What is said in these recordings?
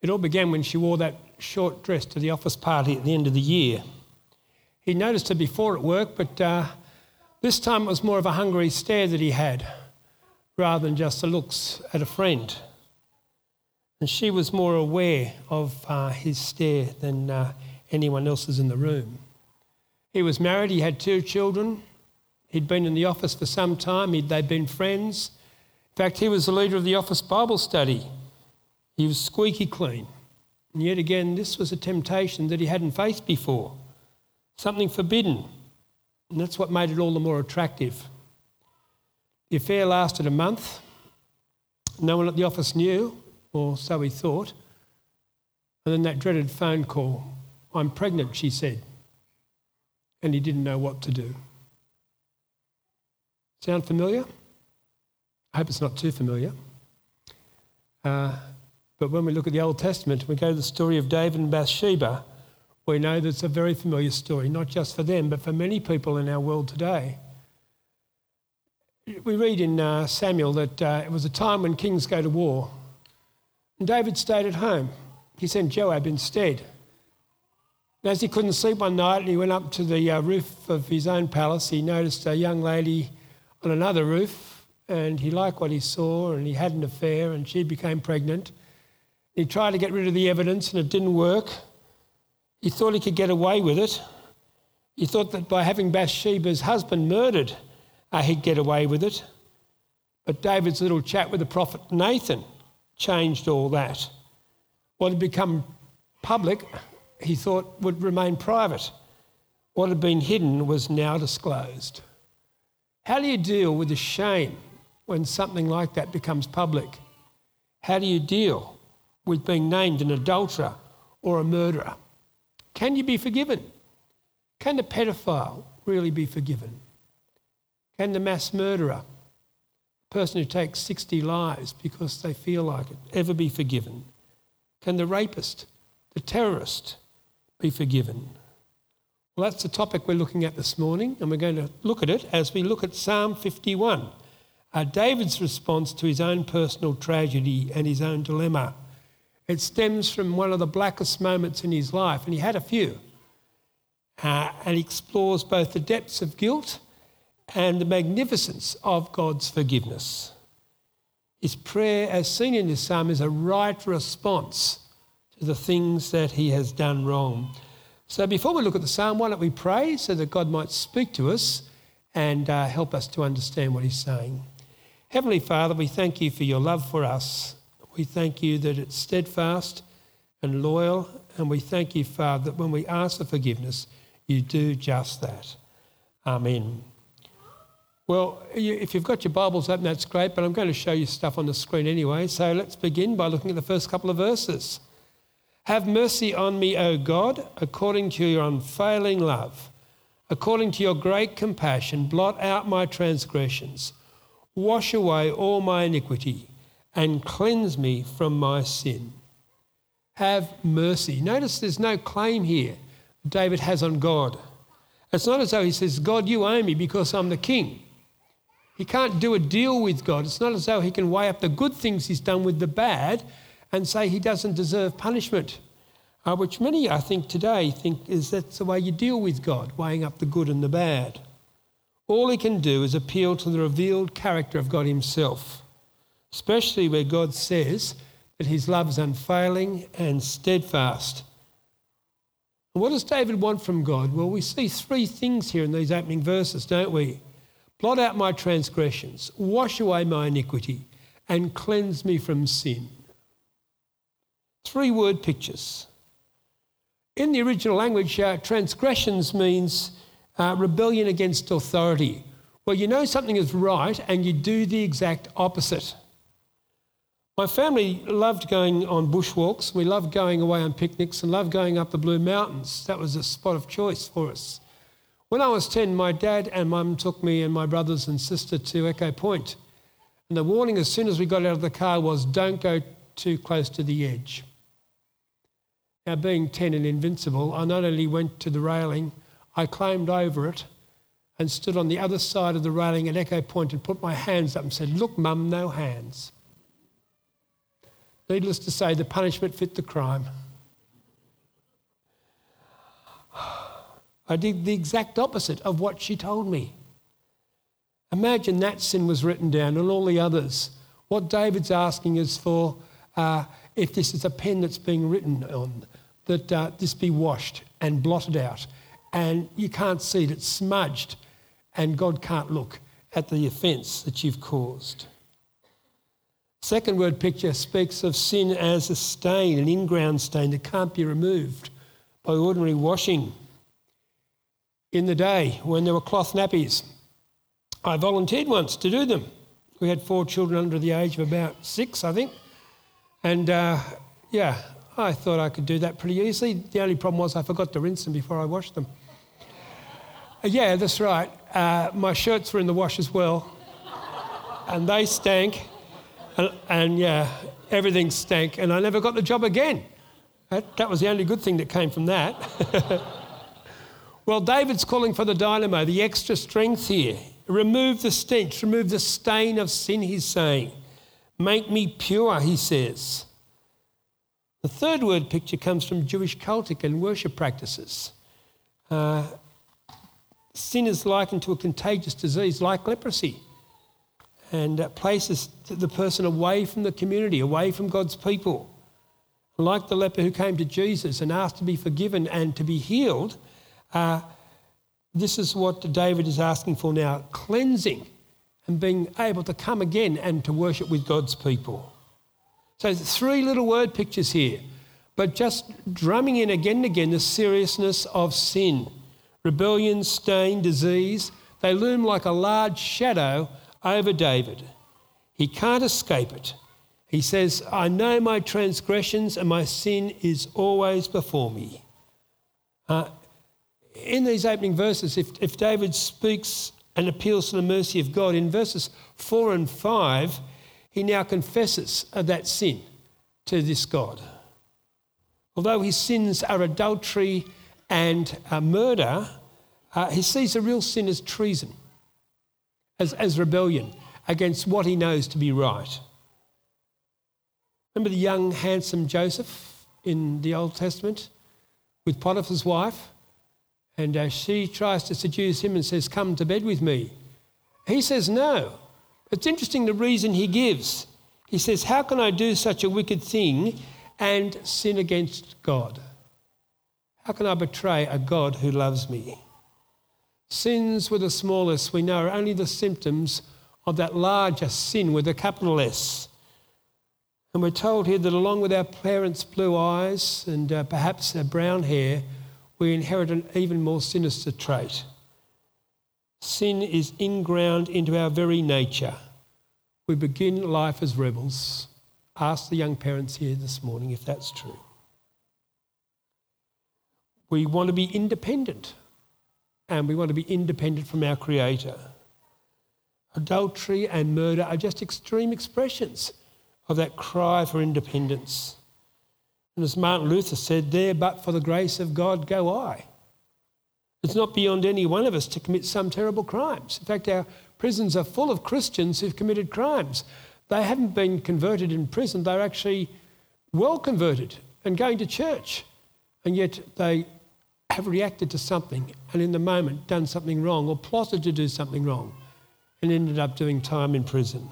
It all began when she wore that short dress to the office party at the end of the year. He noticed her before at work, but uh, this time it was more of a hungry stare that he had rather than just the looks at a friend. And she was more aware of uh, his stare than uh, anyone else's in the room. He was married, he had two children, he'd been in the office for some time, He'd, they'd been friends. In fact, he was the leader of the office Bible study. He was squeaky clean. And yet again, this was a temptation that he hadn't faced before something forbidden. And that's what made it all the more attractive. The affair lasted a month. No one at the office knew, or so he thought. And then that dreaded phone call I'm pregnant, she said. And he didn't know what to do. Sound familiar? I hope it's not too familiar. Uh, but when we look at the Old Testament, we go to the story of David and Bathsheba, we know that it's a very familiar story, not just for them, but for many people in our world today. We read in uh, Samuel that uh, it was a time when kings go to war. And David stayed at home. He sent Joab instead. And as he couldn't sleep one night and he went up to the uh, roof of his own palace, he noticed a young lady on another roof and he liked what he saw and he had an affair and she became pregnant. He tried to get rid of the evidence and it didn't work. He thought he could get away with it. He thought that by having Bathsheba's husband murdered, uh, he'd get away with it. But David's little chat with the prophet Nathan changed all that. What had become public, he thought would remain private. What had been hidden was now disclosed. How do you deal with the shame when something like that becomes public? How do you deal with being named an adulterer or a murderer? Can you be forgiven? Can the pedophile really be forgiven? Can the mass murderer, the person who takes 60 lives because they feel like it, ever be forgiven? Can the rapist, the terrorist, be forgiven? Well, that's the topic we're looking at this morning, and we're going to look at it as we look at Psalm 51, uh, David's response to his own personal tragedy and his own dilemma. It stems from one of the blackest moments in his life, and he had a few. Uh, and explores both the depths of guilt and the magnificence of God's forgiveness. His prayer, as seen in this psalm, is a right response to the things that he has done wrong. So before we look at the psalm, why don't we pray so that God might speak to us and uh, help us to understand what he's saying. Heavenly Father, we thank you for your love for us. We thank you that it's steadfast and loyal. And we thank you, Father, that when we ask for forgiveness, you do just that. Amen. Well, if you've got your Bibles open, that's great, but I'm going to show you stuff on the screen anyway. So let's begin by looking at the first couple of verses. Have mercy on me, O God, according to your unfailing love. According to your great compassion, blot out my transgressions. Wash away all my iniquity and cleanse me from my sin. Have mercy. Notice there's no claim here David has on God. It's not as though he says, God, you owe me because I'm the king. He can't do a deal with God. It's not as though he can weigh up the good things he's done with the bad and say he doesn't deserve punishment, uh, which many, I think, today think is that's the way you deal with God, weighing up the good and the bad. All he can do is appeal to the revealed character of God himself especially where God says that his love is unfailing and steadfast. What does David want from God? Well, we see three things here in these opening verses, don't we? Blot out my transgressions, wash away my iniquity, and cleanse me from sin. Three word pictures. In the original language, uh, transgressions means uh, rebellion against authority. Well, you know something is right and you do the exact opposite. My family loved going on bushwalks. We loved going away on picnics and loved going up the Blue Mountains. That was a spot of choice for us. When I was 10, my dad and mum took me and my brothers and sister to Echo Point. And the warning as soon as we got out of the car was don't go too close to the edge. Now, being 10 and invincible, I not only went to the railing, I climbed over it and stood on the other side of the railing at Echo Point and put my hands up and said, Look, mum, no hands. Needless to say, the punishment fit the crime. I did the exact opposite of what she told me. Imagine that sin was written down and all the others. What David's asking is for, uh, if this is a pen that's being written on, that uh, this be washed and blotted out. And you can't see it, it's smudged, and God can't look at the offence that you've caused. Second word picture speaks of sin as a stain, an in-ground stain that can't be removed by ordinary washing. In the day when there were cloth nappies, I volunteered once to do them. We had four children under the age of about six, I think. And uh, yeah, I thought I could do that pretty easily. The only problem was I forgot to rinse them before I washed them. Uh, yeah, that's right. Uh, my shirts were in the wash as well, and they stank. And, and, yeah, everything stank, and I never got the job again. That, that was the only good thing that came from that. well, David's calling for the dynamo, the extra strength here. Remove the stench, remove the stain of sin, he's saying. Make me pure, he says. The third word picture comes from Jewish cultic and worship practices. Uh, sin is likened to a contagious disease like leprosy and places the person away from the community, away from God's people. Like the leper who came to Jesus and asked to be forgiven and to be healed, uh, this is what David is asking for now cleansing and being able to come again and to worship with God's people. So, three little word pictures here, but just drumming in again and again the seriousness of sin, rebellion, stain, disease. They loom like a large shadow over David. He can't escape it. He says, I know my transgressions and my sin is always before me. Uh, in these opening verses, if, if David speaks and appeals to the mercy of God, in verses 4 and 5, he now confesses that sin to this God. Although his sins are adultery and uh, murder, uh, he sees the real sin as treason as, as rebellion against what he knows to be right. Remember the young, handsome Joseph in the Old Testament with Potiphar's wife? And uh, she tries to seduce him and says, Come to bed with me. He says, No. It's interesting the reason he gives. He says, How can I do such a wicked thing and sin against God? How can I betray a God who loves me? Sins with the smallest, we know, only the symptoms of that larger sin with a capital S. And we're told here that along with our parents' blue eyes and uh, perhaps their brown hair, we inherit an even more sinister trait. Sin is inground into our very nature. We begin life as rebels. Ask the young parents here this morning if that's true. We want to be independent and we want to be independent from our Creator. Adultery and murder are just extreme expressions of that cry for independence. And as Martin Luther said, there but for the grace of God go I. It's not beyond any one of us to commit some terrible crimes. In fact, our prisons are full of Christians who've committed crimes. They haven't been converted in prison, they're actually well converted and going to church. And yet they have reacted to something and in the moment done something wrong or plotted to do something wrong and ended up doing time in prison.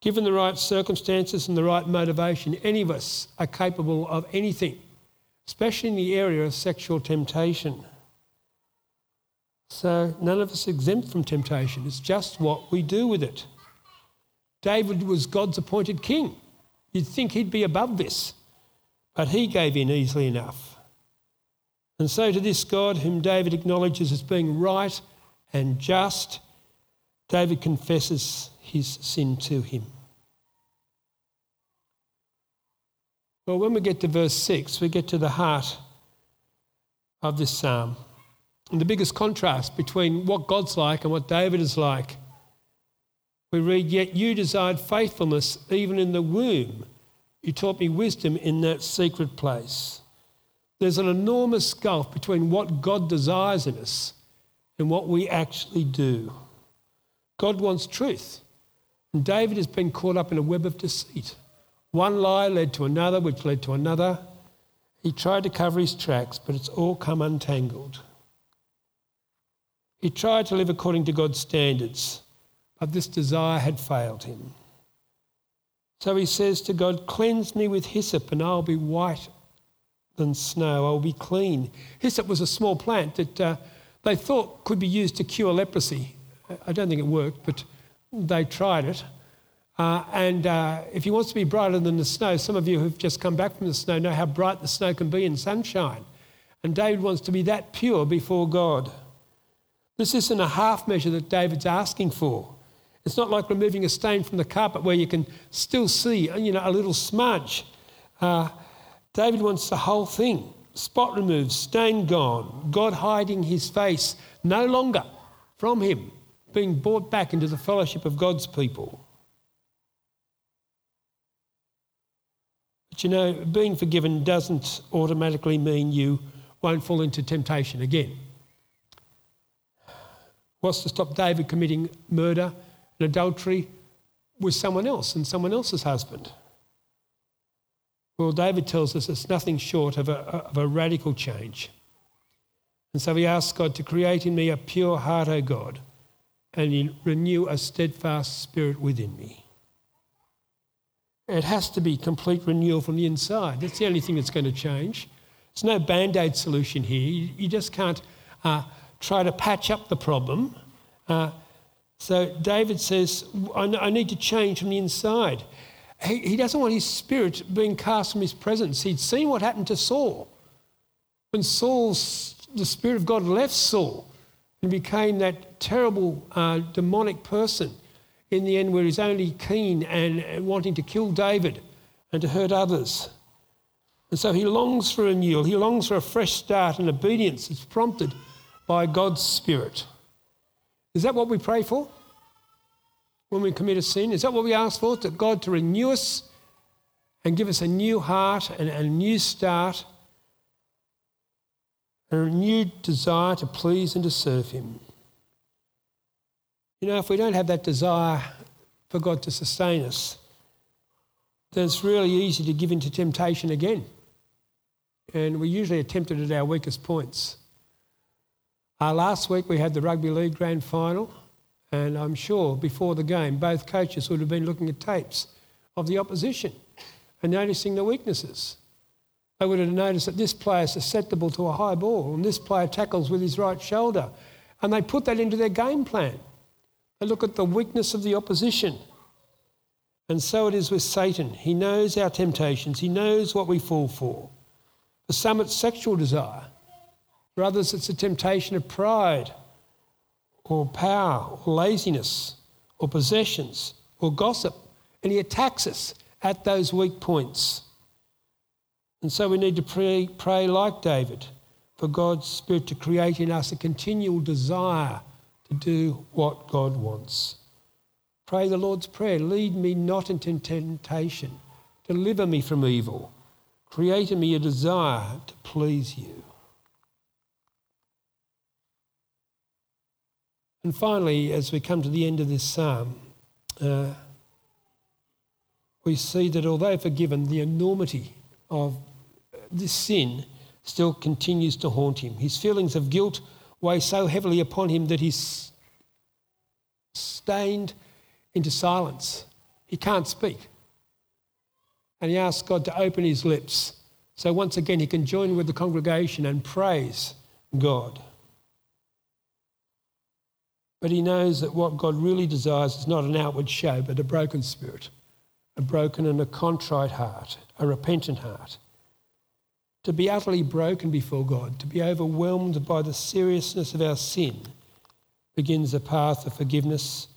Given the right circumstances and the right motivation, any of us are capable of anything, especially in the area of sexual temptation. So none of us exempt from temptation. It's just what we do with it. David was God's appointed king. You'd think he'd be above this, but he gave in easily enough. And so, to this God, whom David acknowledges as being right and just, David confesses his sin to him. Well, when we get to verse 6, we get to the heart of this psalm. And the biggest contrast between what God's like and what David is like. We read, Yet you desired faithfulness even in the womb. You taught me wisdom in that secret place. There's an enormous gulf between what God desires in us and what we actually do. God wants truth. And David has been caught up in a web of deceit. One lie led to another, which led to another. He tried to cover his tracks, but it's all come untangled. He tried to live according to God's standards, but this desire had failed him. So he says to God, Cleanse me with hyssop, and I'll be white than snow. I'll be clean. Hyssop was a small plant that uh, they thought could be used to cure leprosy. I don't think it worked, but they tried it. Uh, and uh, if he wants to be brighter than the snow, some of you who've just come back from the snow know how bright the snow can be in sunshine. And David wants to be that pure before God. This isn't a half measure that David's asking for. It's not like removing a stain from the carpet where you can still see, you know, a little smudge. Uh, David wants the whole thing spot removed, stain gone, God hiding his face no longer from him, being brought back into the fellowship of God's people. But you know, being forgiven doesn't automatically mean you won't fall into temptation again. What's to stop David committing murder and adultery with someone else and someone else's husband? Well, David tells us it's nothing short of a, of a radical change. And so he asks God to create in me a pure heart, O God, and renew a steadfast spirit within me. It has to be complete renewal from the inside. That's the only thing that's going to change. There's no band aid solution here. You, just can't uh, try to patch up the problem. Uh, so David says, I need to change from the inside he, he doesn't want his spirit being cast from his presence. He'd seen what happened to Saul. When Saul's, the Spirit of God left Saul and became that terrible uh, demonic person in the end, where he's only keen and, and wanting to kill David and to hurt others. And so he longs for renewal. He longs for a fresh start and obedience that's prompted by God's Spirit. Is that what we pray for? When we commit a sin? Is that what we ask for? That God to renew us and give us a new heart and a new start, and a renewed desire to please and to serve Him. You know, if we don't have that desire for God to sustain us, then it's really easy to give in to temptation again. And we usually are tempted at our weakest points. Uh, last week we had the Rugby League Grand Final. And I'm sure before the game, both coaches would have been looking at tapes of the opposition and noticing the weaknesses. They would have noticed that this player is susceptible to a high ball and this player tackles with his right shoulder. And they put that into their game plan. They look at the weakness of the opposition. And so it is with Satan. He knows our temptations, he knows what we fall for. For some, it's sexual desire. For others, it's a temptation of pride or power or laziness or possessions or gossip. And he attacks us at those weak points. And so we need to pray, pray like David for God's Spirit to create in us a continual desire to do what God wants. Pray the Lord's Prayer lead me not into temptation, deliver me from evil, create in me a desire to please you. And finally, as we come to the end of this psalm, uh, we see that although forgiven, the enormity of this sin still continues to haunt him. His feelings of guilt weigh so heavily upon him that he's stained into silence. He can't speak. And he asks God to open his lips so once again he can join with the congregation and praise God. But he knows that what God really desires is not an outward show, but a broken spirit, a broken and a contrite heart, a repentant heart. To be utterly broken before God, to be overwhelmed by the seriousness of our sin, begins a path of forgiveness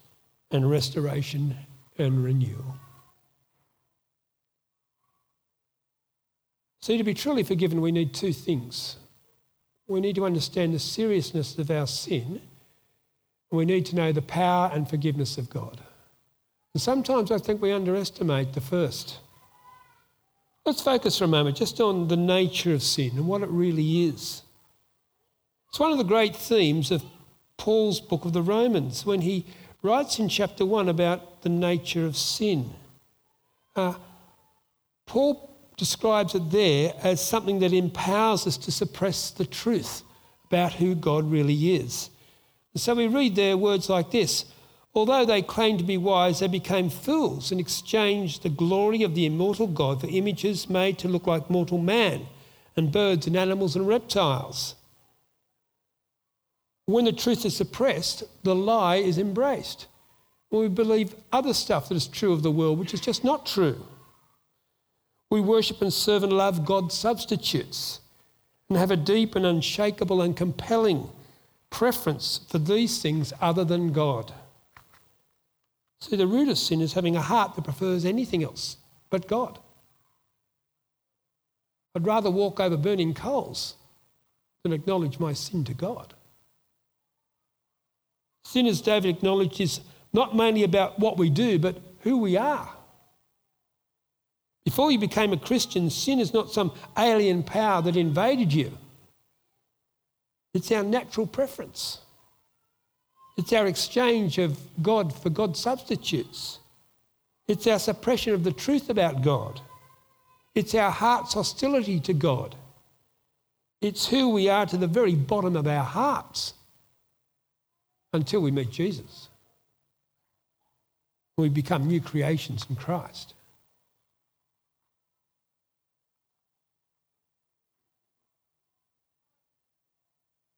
and restoration and renewal. See, to be truly forgiven, we need two things. We need to understand the seriousness of our sin we need to know the power and forgiveness of God. And sometimes I think we underestimate the first. Let's focus for a moment just on the nature of sin and what it really is. It's one of the great themes of Paul's book of the Romans when he writes in chapter 1 about the nature of sin. Uh, Paul describes it there as something that empowers us to suppress the truth about who God really is. And so we read there words like this Although they claimed to be wise, they became fools and exchanged the glory of the immortal God for images made to look like mortal man and birds and animals and reptiles. When the truth is suppressed, the lie is embraced. When we believe other stuff that is true of the world, which is just not true. We worship and serve and love God's substitutes and have a deep and unshakable and compelling preference for these things other than God. See, the root of sin is having a heart that prefers anything else but God. I'd rather walk over burning coals than acknowledge my sin to God. Sin, as David acknowledged, is not mainly about what we do, but who we are. Before you became a Christian, sin is not some alien power that invaded you. It's our natural preference. It's our exchange of God for God substitutes. It's our suppression of the truth about God. It's our heart's hostility to God. It's who we are to the very bottom of our hearts until we meet Jesus. We become new creations in Christ.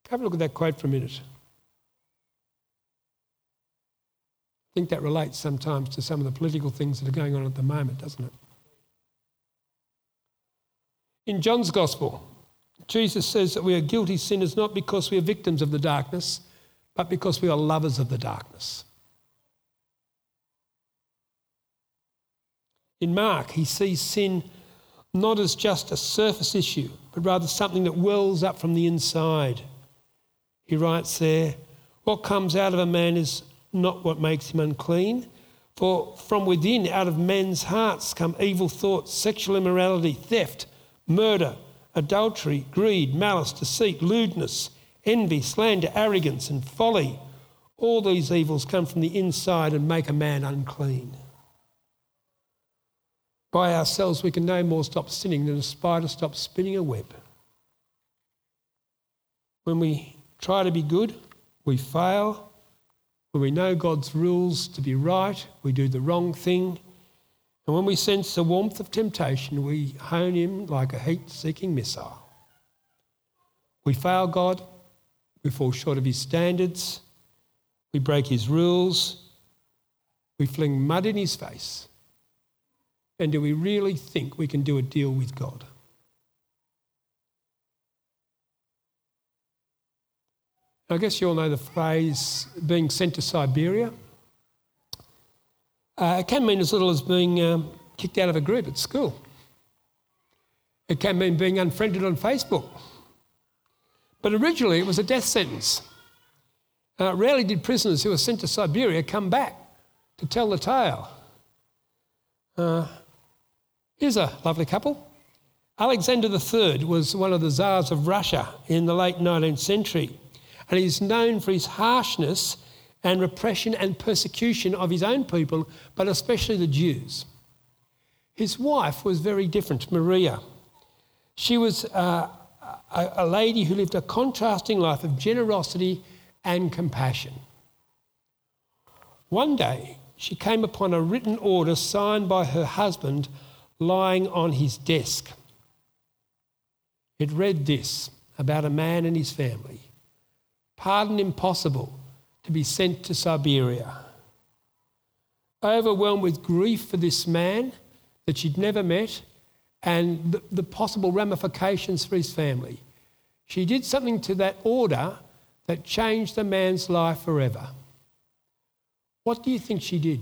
Have a look at that quote for a minute. I think that relates sometimes to some of the political things that are going on at the moment, doesn't it? In John's Gospel, Jesus says that we are guilty sinners not because we are victims of the darkness, but because we are lovers of the darkness. In Mark, he sees sin not as just a surface issue, but rather something that wells up from the inside. He writes there, What comes out of a man is not what makes him unclean. For from within, out of men's hearts, come evil thoughts, sexual immorality, theft, murder, adultery, greed, malice, deceit, lewdness, envy, slander, arrogance, and folly. All these evils come from the inside and make a man unclean. By ourselves, we can no more stop sinning than a spider stops spinning a web. When we try to be good, we fail. When we know God's rules to be right, we do the wrong thing. And when we sense the warmth of temptation, we hone him like a heat seeking missile. We fail God, we fall short of his standards, we break his rules, we fling mud in his face. And do we really think we can do a deal with God? I guess you all know the phrase being sent to Siberia. Uh, it can mean as little as being um, kicked out of a group at school. It can mean being unfriended on Facebook. But originally it was a death sentence. Uh, rarely did prisoners who were sent to Siberia come back to tell the tale. Uh, here's a lovely couple. Alexander III was one of the czars of Russia in the late 19th century and he's known for his harshness and repression and persecution of his own people, but especially the Jews. His wife was very different, Maria. She was uh, a, a lady who lived a contrasting life of generosity and compassion. One day, she came upon a written order signed by her husband lying on his desk. It read this about a man and his family pardon impossible, to be sent to Siberia. Overwhelmed with grief for this man that she'd never met and the, the possible ramifications for his family, she did something to that order that changed the man's life forever. What do you think she did?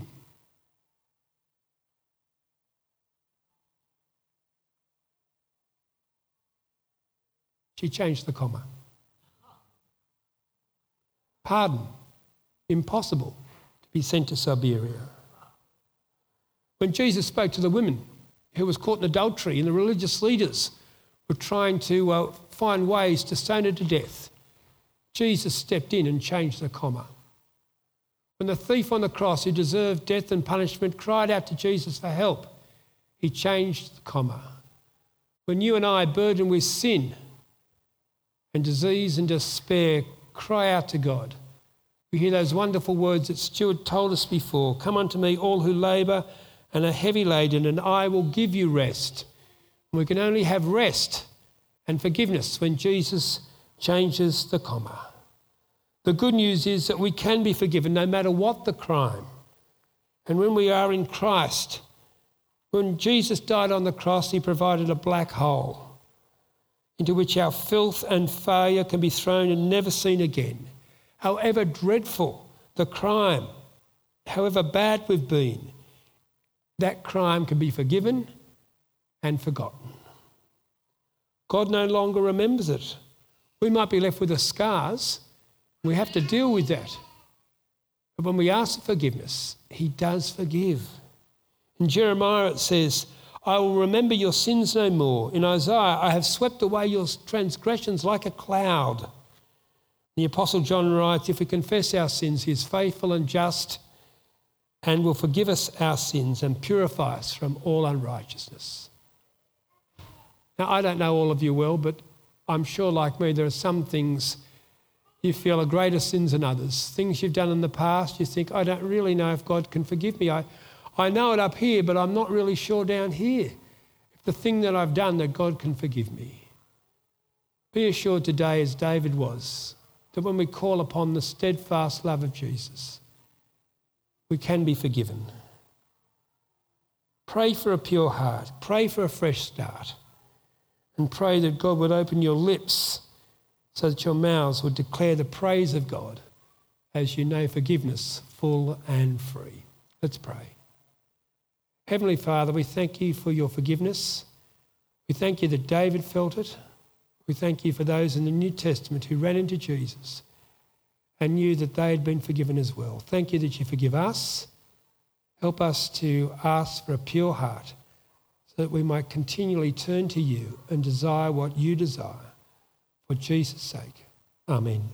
She changed the comma. Pardon. Impossible to be sent to Siberia. When Jesus spoke to the women who was caught in adultery and the religious leaders were trying to uh, find ways to stone her to death, Jesus stepped in and changed the comma. When the thief on the cross who deserved death and punishment cried out to Jesus for help, He changed the comma. When you and I, burdened with sin and disease and despair, cry out to God, we hear those wonderful words that Stuart told us before Come unto me, all who labour and are heavy laden, and I will give you rest. We can only have rest and forgiveness when Jesus changes the comma. The good news is that we can be forgiven no matter what the crime. And when we are in Christ, when Jesus died on the cross, he provided a black hole into which our filth and failure can be thrown and never seen again. However dreadful the crime, however bad we've been, that crime can be forgiven and forgotten. God no longer remembers it. We might be left with the scars. We have to deal with that. But when we ask for forgiveness, He does forgive. In Jeremiah it says, I will remember your sins no more. In Isaiah, I have swept away your transgressions like a cloud. The Apostle John writes, If we confess our sins, He is faithful and just and will forgive us our sins and purify us from all unrighteousness. Now, I don't know all of you well, but I'm sure, like me, there are some things you feel are greater sins than others. Things you've done in the past, you think, I don't really know if God can forgive me. I, I know it up here, but I'm not really sure down here if the thing that I've done that God can forgive me. Be assured today, as David was, that when we call upon the steadfast love of Jesus, we can be forgiven. Pray for a pure heart. Pray for a fresh start. And pray that God would open your lips so that your mouths would declare the praise of God as you know forgiveness full and free. Let's pray. Heavenly Father, we thank you for your forgiveness. We thank you that David felt it. We thank you for those in the New Testament who ran into Jesus and knew that they had been forgiven as well. Thank you that you forgive us. Help us to ask for a pure heart so that we might continually turn to you and desire what you desire. For Jesus' sake. Amen.